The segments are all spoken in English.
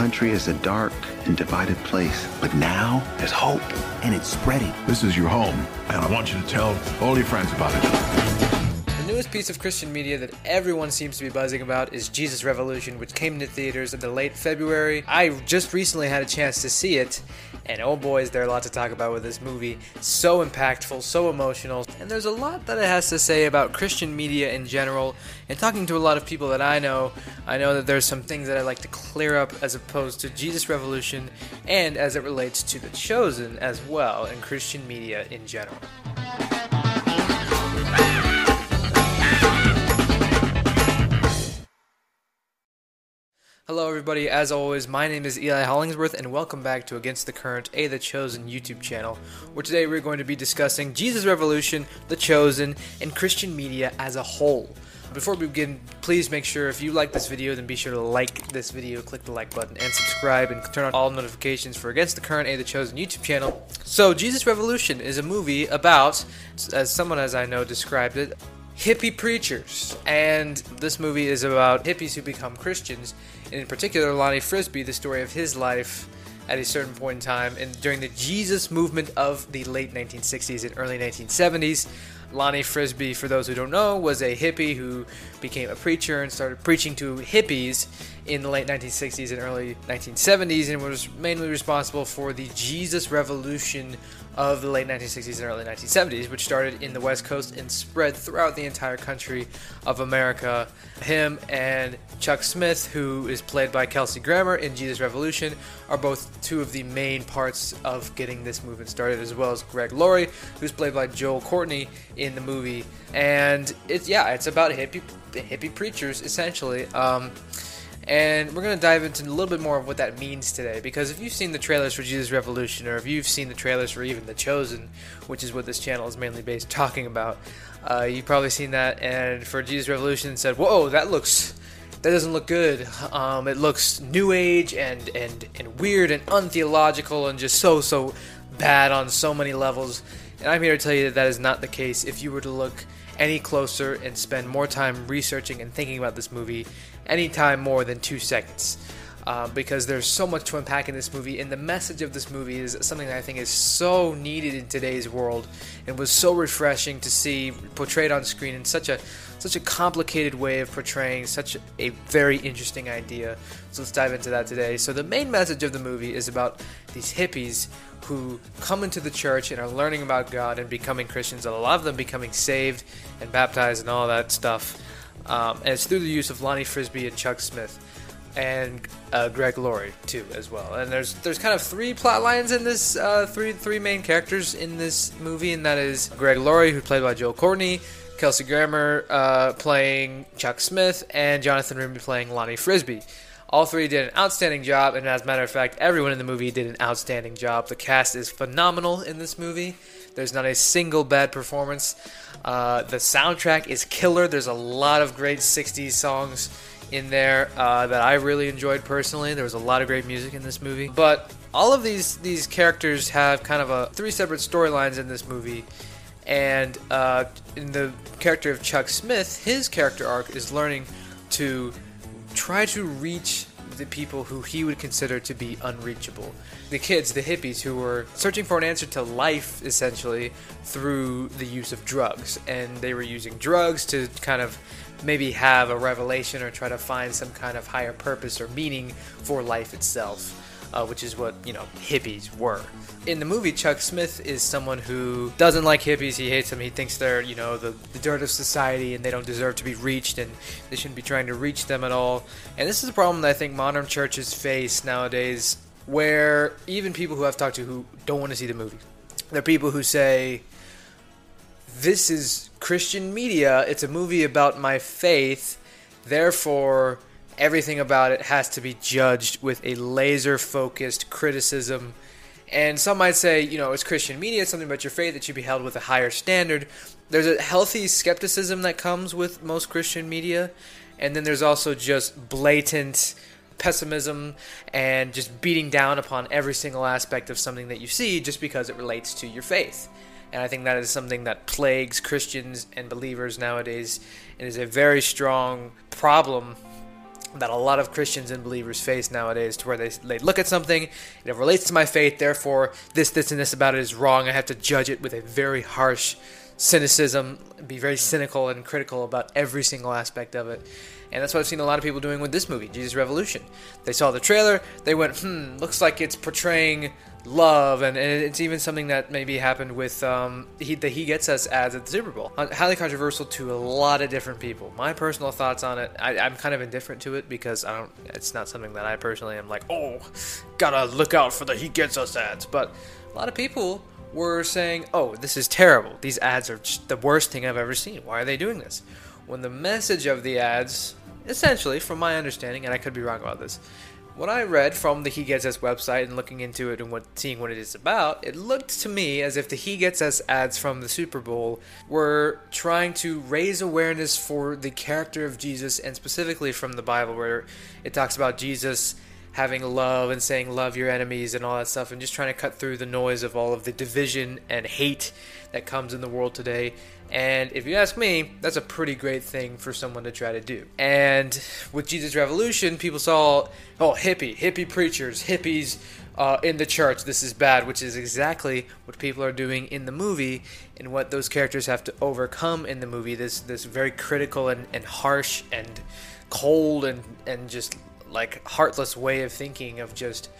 country is a dark and divided place. But now there's hope, and it's spreading. This is your home, and I want you to tell all your friends about it. Newest piece of Christian media that everyone seems to be buzzing about is Jesus Revolution, which came to theaters in the late February. I just recently had a chance to see it, and oh boy, is there a lot to talk about with this movie. So impactful, so emotional, and there's a lot that it has to say about Christian media in general. And talking to a lot of people that I know, I know that there's some things that I'd like to clear up as opposed to Jesus Revolution and as it relates to The Chosen as well, and Christian media in general. Everybody. As always, my name is Eli Hollingsworth, and welcome back to Against the Current, a The Chosen YouTube channel, where today we're going to be discussing Jesus Revolution, The Chosen, and Christian media as a whole. Before we begin, please make sure if you like this video, then be sure to like this video, click the like button, and subscribe, and turn on all notifications for Against the Current, a The Chosen YouTube channel. So, Jesus Revolution is a movie about, as someone as I know described it, hippie preachers. And this movie is about hippies who become Christians, and in particular, Lonnie Frisbee, the story of his life at a certain point in time and during the Jesus movement of the late 1960s and early 1970s. Lonnie Frisbee, for those who don't know, was a hippie who became a preacher and started preaching to hippies in the late 1960s and early 1970s and was mainly responsible for the Jesus Revolution of the late 1960s and early 1970s, which started in the West Coast and spread throughout the entire country of America. Him and Chuck Smith, who is played by Kelsey Grammer in Jesus Revolution, are both two of the main parts of getting this movement started, as well as Greg Laurie, who's played by Joel Courtney in the movie. And it's yeah, it's about hippie hippie preachers essentially. Um, and we're going to dive into a little bit more of what that means today. Because if you've seen the trailers for Jesus Revolution, or if you've seen the trailers for even The Chosen, which is what this channel is mainly based talking about, uh, you've probably seen that. And for Jesus Revolution, said, "Whoa, that looks." That doesn't look good. Um, it looks new age and, and, and weird and untheological and just so, so bad on so many levels. And I'm here to tell you that that is not the case. If you were to look any closer and spend more time researching and thinking about this movie, anytime more than two seconds. Uh, because there's so much to unpack in this movie, and the message of this movie is something that I think is so needed in today's world, and was so refreshing to see portrayed on screen in such a such a complicated way of portraying such a very interesting idea. So let's dive into that today. So the main message of the movie is about these hippies who come into the church and are learning about God and becoming Christians, and a lot of them becoming saved and baptized and all that stuff. Um, and it's through the use of Lonnie Frisbee and Chuck Smith and uh, Greg Laurie too as well. And there's there's kind of three plot lines in this uh, three three main characters in this movie, and that is Greg Laurie, who's played by Joel Courtney, Kelsey Grammer uh, playing Chuck Smith, and Jonathan Roumie playing Lonnie Frisbee. All three did an outstanding job, and as a matter of fact, everyone in the movie did an outstanding job. The cast is phenomenal in this movie. There's not a single bad performance. Uh, the soundtrack is killer. There's a lot of great 60s songs in there uh, that I really enjoyed personally. There was a lot of great music in this movie. But all of these these characters have kind of a three separate storylines in this movie. And uh, in the character of Chuck Smith, his character arc is learning to try to reach the people who he would consider to be unreachable. The kids, the hippies, who were searching for an answer to life essentially through the use of drugs. And they were using drugs to kind of maybe have a revelation or try to find some kind of higher purpose or meaning for life itself. Uh, which is what you know hippies were. In the movie, Chuck Smith is someone who doesn't like hippies. He hates them. He thinks they're you know the, the dirt of society and they don't deserve to be reached and they shouldn't be trying to reach them at all. And this is a problem that I think modern churches face nowadays, where even people who I've talked to who don't want to see the movie, there are people who say, "This is Christian media. It's a movie about my faith, therefore." Everything about it has to be judged with a laser focused criticism. And some might say, you know, it's Christian media, it's something about your faith that should be held with a higher standard. There's a healthy skepticism that comes with most Christian media. And then there's also just blatant pessimism and just beating down upon every single aspect of something that you see just because it relates to your faith. And I think that is something that plagues Christians and believers nowadays and is a very strong problem that a lot of Christians and believers face nowadays, to where they, they look at something, it relates to my faith, therefore this, this, and this about it is wrong. I have to judge it with a very harsh cynicism, be very cynical and critical about every single aspect of it. And that's what I've seen a lot of people doing with this movie, Jesus Revolution. They saw the trailer, they went, hmm, looks like it's portraying love, and, and it's even something that maybe happened with um, he, the He Gets Us ads at the Super Bowl. Uh, highly controversial to a lot of different people. My personal thoughts on it, I, I'm kind of indifferent to it because I don't. It's not something that I personally am like, oh, gotta look out for the He Gets Us ads. But a lot of people were saying, oh, this is terrible. These ads are the worst thing I've ever seen. Why are they doing this? When the message of the ads, essentially, from my understanding, and I could be wrong about this, what I read from the He Gets Us website and looking into it and what, seeing what it is about, it looked to me as if the He Gets Us ads from the Super Bowl were trying to raise awareness for the character of Jesus and specifically from the Bible, where it talks about Jesus having love and saying love your enemies and all that stuff and just trying to cut through the noise of all of the division and hate that comes in the world today. And if you ask me, that's a pretty great thing for someone to try to do. And with Jesus Revolution, people saw, oh, hippie, hippie preachers, hippies uh, in the church, this is bad, which is exactly what people are doing in the movie and what those characters have to overcome in the movie. This, this very critical and, and harsh and cold and, and just like heartless way of thinking of just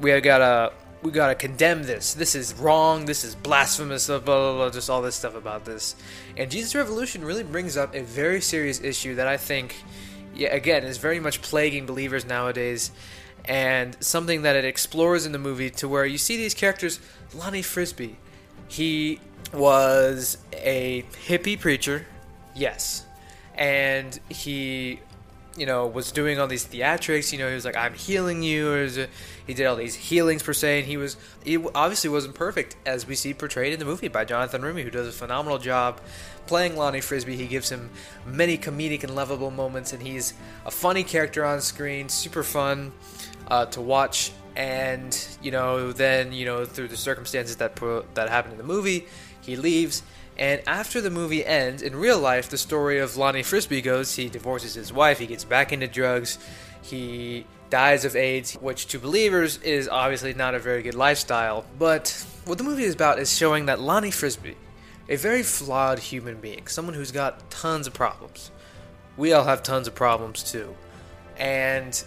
we gotta we gotta condemn this. This is wrong. This is blasphemous. Blah, blah, blah, just all this stuff about this. And Jesus Revolution really brings up a very serious issue that I think, yeah, again, is very much plaguing believers nowadays, and something that it explores in the movie to where you see these characters. Lonnie Frisbee, he was a hippie preacher, yes, and he you know, was doing all these theatrics. You know, he was like, "I'm healing you." Or he did all these healings per se, and he was he obviously wasn't perfect as we see portrayed in the movie by Jonathan Roumie, who does a phenomenal job playing Lonnie Frisbee. He gives him many comedic and lovable moments, and he's a funny character on screen, super fun uh, to watch. And you know, then you know, through the circumstances that that happened in the movie, he leaves and after the movie ends, in real life, the story of Lonnie Frisbee goes he divorces his wife, he gets back into drugs, he dies of AIDS, which to believers is obviously not a very good lifestyle. But what the movie is about is showing that Lonnie Frisbee, a very flawed human being, someone who's got tons of problems. We all have tons of problems too. And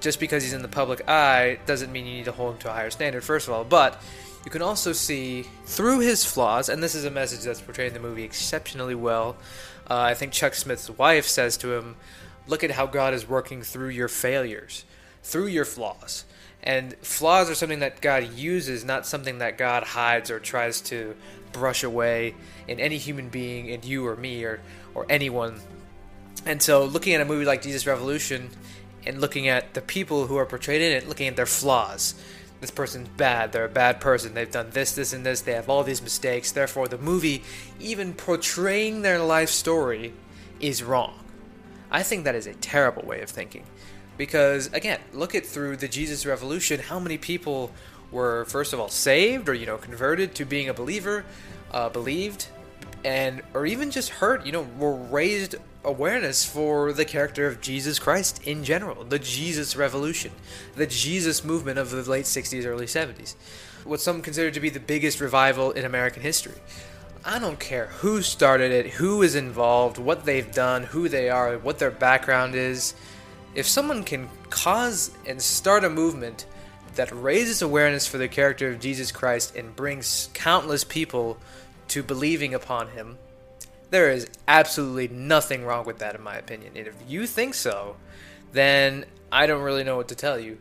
just because he's in the public eye doesn't mean you need to hold him to a higher standard, first of all. But you can also see through his flaws, and this is a message that's portrayed in the movie exceptionally well. Uh, I think Chuck Smith's wife says to him, Look at how God is working through your failures, through your flaws. And flaws are something that God uses, not something that God hides or tries to brush away in any human being, in you or me or, or anyone. And so, looking at a movie like Jesus Revolution and looking at the people who are portrayed in it, looking at their flaws, this person's bad, they're a bad person, they've done this, this, and this, they have all these mistakes, therefore the movie, even portraying their life story, is wrong. I think that is a terrible way of thinking. Because, again, look at through the Jesus Revolution, how many people were, first of all, saved or, you know, converted to being a believer, uh, believed, and, or even just hurt, you know, were raised awareness for the character of Jesus Christ in general, the Jesus revolution, the Jesus movement of the late 60s, early 70s. What some consider to be the biggest revival in American history. I don't care who started it, who is involved, what they've done, who they are, what their background is. If someone can cause and start a movement that raises awareness for the character of Jesus Christ and brings countless people to believing upon him, there is absolutely nothing wrong with that, in my opinion. And if you think so, then I don't really know what to tell you.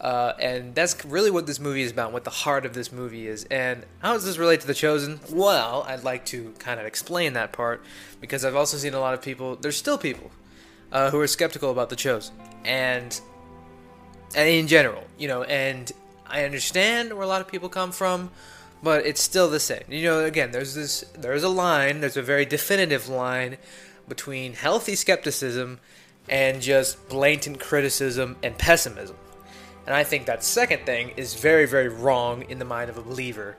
Uh, and that's really what this movie is about, what the heart of this movie is. And how does this relate to The Chosen? Well, I'd like to kind of explain that part because I've also seen a lot of people, there's still people uh, who are skeptical about The Chosen. And, and in general, you know, and I understand where a lot of people come from but it's still the same. You know, again, there's this, there's a line, there's a very definitive line between healthy skepticism and just blatant criticism and pessimism. And I think that second thing is very, very wrong in the mind of a believer.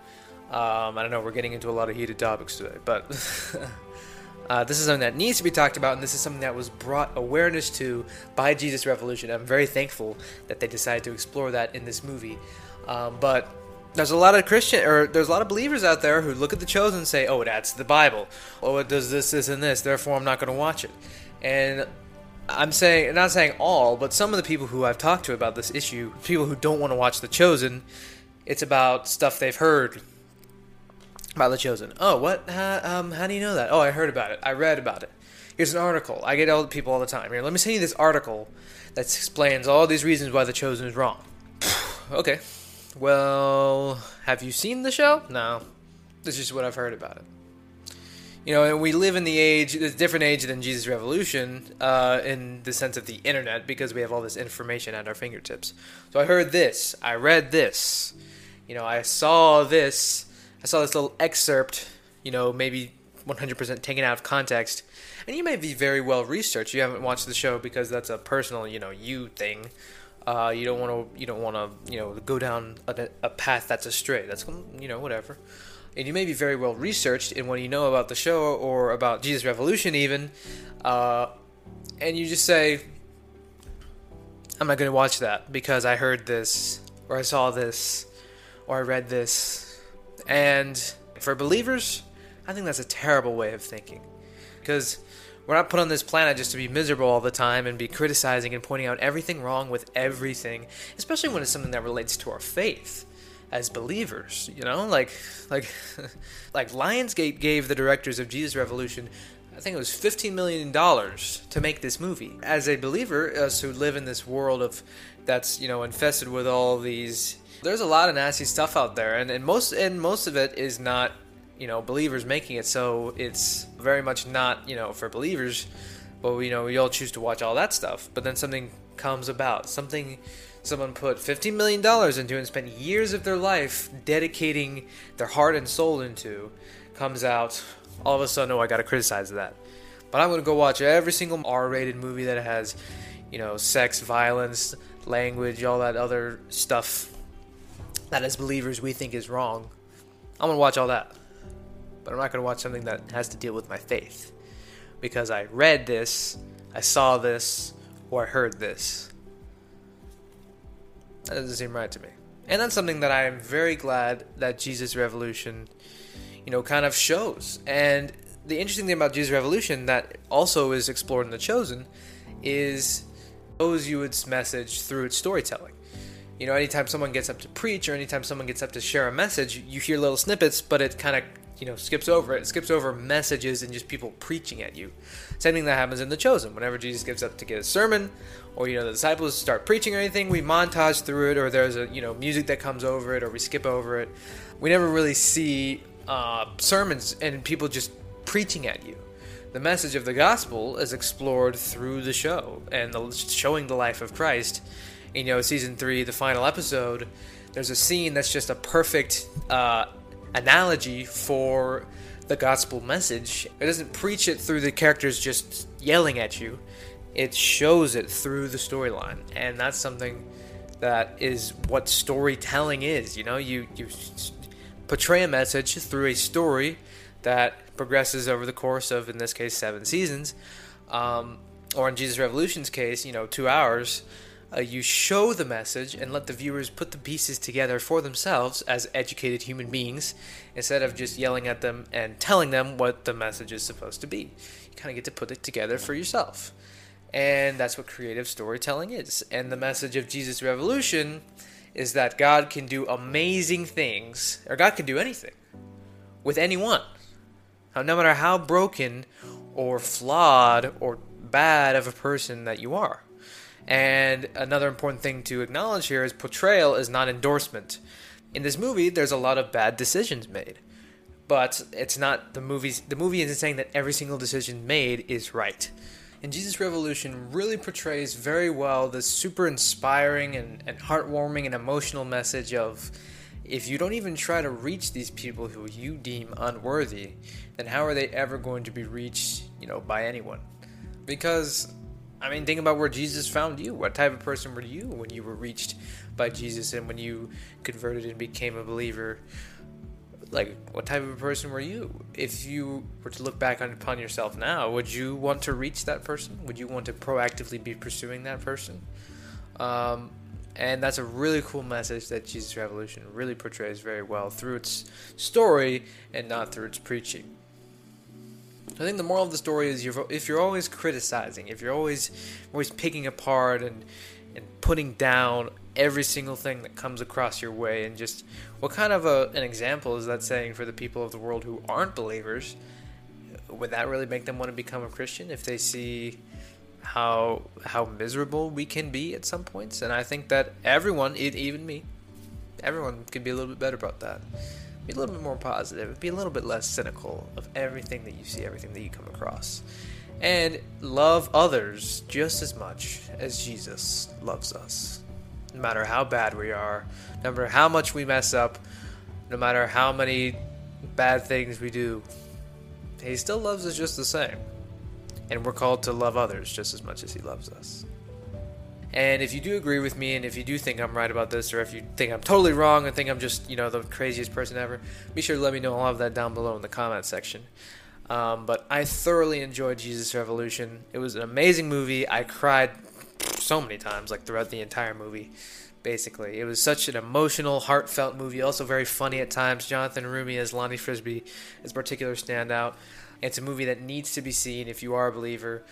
Um, I don't know, we're getting into a lot of heated topics today, but Uh, this is something that needs to be talked about, and this is something that was brought awareness to by Jesus Revolution. I'm very thankful that they decided to explore that in this movie. Um, but there's a lot of Christian or there's a lot of believers out there who look at the chosen and say, "Oh, it adds to the Bible. Oh, it does this, this, and this. Therefore, I'm not going to watch it." And I'm saying, not saying all, but some of the people who I've talked to about this issue, people who don't want to watch The Chosen, it's about stuff they've heard about The Chosen. Oh, what? How, um, how do you know that? Oh, I heard about it. I read about it. Here's an article. I get all the people all the time. Here, let me send you this article that explains all these reasons why The Chosen is wrong. okay. Well, have you seen the show? No. This is what I've heard about it you know, and we live in the age, a different age than Jesus' Revolution, uh, in the sense of the internet, because we have all this information at our fingertips. So I heard this, I read this, you know, I saw this, I saw this little excerpt, you know, maybe 100% taken out of context, and you may be very well researched. You haven't watched the show because that's a personal, you know, you thing. Uh, you don't want to, you don't want to, you know, go down a, a path that's astray. That's, you know, whatever and you may be very well researched in what you know about the show or about Jesus Revolution, even, uh, and you just say, I'm not going to watch that because I heard this, or I saw this, or I read this. And for believers, I think that's a terrible way of thinking. Because we're not put on this planet just to be miserable all the time and be criticizing and pointing out everything wrong with everything, especially when it's something that relates to our faith as believers, you know, like like like Lionsgate gave the directors of Jesus Revolution I think it was $15 million to make this movie. As a believer, us who live in this world of that's, you know, infested with all these there's a lot of nasty stuff out there and, and most and most of it is not, you know, believers making it, so it's very much not, you know, for believers. But you know, we all choose to watch all that stuff. But then something comes about. Something someone put $15 million into and spent years of their life dedicating their heart and soul into comes out, all of a sudden, oh, I gotta criticize that. But I'm gonna go watch every single R rated movie that has, you know, sex, violence, language, all that other stuff that as believers we think is wrong. I'm gonna watch all that. But I'm not gonna watch something that has to deal with my faith. Because I read this, I saw this, or I heard this. That doesn't seem right to me. And that's something that I am very glad that Jesus Revolution, you know, kind of shows. And the interesting thing about Jesus Revolution that also is explored in The Chosen is shows you its message through its storytelling. You know, anytime someone gets up to preach or anytime someone gets up to share a message, you hear little snippets, but it kind of you know skips over it. skips over messages and just people preaching at you. Same thing that happens in the chosen. Whenever jesus gives up to give a sermon or you know the disciples start preaching or anything we montage through it or there's a you know music that comes over it or we skip over it. We never really see uh, sermons and people just preaching at you. The message of the gospel is explored through the show and the, showing the life of christ. You know season three the final episode there's a scene that's just a perfect uh, analogy for the gospel message. It doesn't preach it through the characters just yelling at you. It shows it through the storyline, and that's something that is what storytelling is. You know, you you portray a message through a story that progresses over the course of, in this case, seven seasons, um, or in Jesus Revolution's case, you know, two hours uh, you show the message and let the viewers put the pieces together for themselves as educated human beings instead of just yelling at them and telling them what the message is supposed to be. You kind of get to put it together for yourself. And that's what creative storytelling is. And the message of Jesus Revolution is that God can do amazing things, or God can do anything with anyone. No matter how broken or flawed or bad of a person that you are. And another important thing to acknowledge here is portrayal is not endorsement. In this movie, there's a lot of bad decisions made, but it's not the movie's. The movie isn't saying that every single decision made is right. And Jesus Revolution really portrays very well this super inspiring and, and heartwarming and emotional message of if you don't even try to reach these people who you deem unworthy, then how are they ever going to be reached, you know, by anyone? Because I mean, think about where Jesus found you. What type of person were you when you were reached by Jesus and when you converted and became a believer? like what type of person were you if you were to look back on, upon yourself now would you want to reach that person would you want to proactively be pursuing that person um, and that's a really cool message that jesus revolution really portrays very well through its story and not through its preaching I think the moral of the story is you're, if you're always criticizing, if you're always always picking apart and and putting down every single thing that comes across your way and just what kind of a, an example is that saying for the people of the world who aren't believers? Would that really make them want to become a christian if they see how how miserable we can be at some points? And i think that everyone even me everyone could be a little bit better about that be a little bit more positive be a little bit less cynical of everything that you see everything that you come across and love others just as much as jesus loves us no matter how bad we are, no matter how much we mess up, no matter how many bad things we do, He still loves us just the same. And we're called to love others just as much as He loves us. And if you do agree with me, and if you do think I'm right about this, or if you think I'm totally wrong and think I'm just, you know, the craziest person ever, be sure to let me know. all of that down below in the comment section. Um, but I thoroughly enjoyed Jesus Revolution. It was an amazing movie. I cried so many times, like throughout the entire movie. Basically, it was such an emotional, heartfelt movie. Also very funny at times. Jonathan Roumie as Lonnie Frisbee is a particular standout. It's a movie that needs to be seen if you are a believer.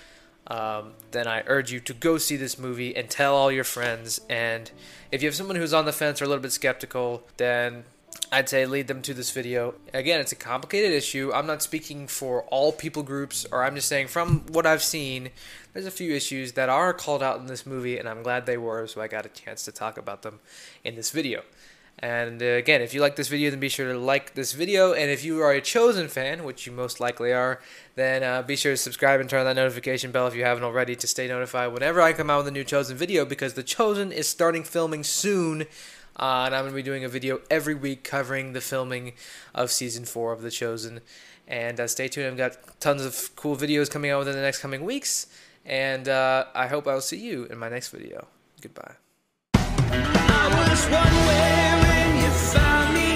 Um, then I urge you to go see this movie and tell all your friends. And if you have someone who's on the fence or a little bit skeptical, then I'd say lead them to this video. Again, it's a complicated issue. I'm not speaking for all people groups, or I'm just saying from what I've seen, there's a few issues that are called out in this movie, and I'm glad they were, so I got a chance to talk about them in this video. And uh, again, if you like this video, then be sure to like this video. And if you are a Chosen fan, which you most likely are, then uh, be sure to subscribe and turn on that notification bell if you haven't already to stay notified whenever I come out with a new Chosen video because The Chosen is starting filming soon. Uh, and I'm going to be doing a video every week covering the filming of season four of The Chosen. And uh, stay tuned, I've got tons of cool videos coming out within the next coming weeks. And uh, I hope I'll see you in my next video. Goodbye i'm me.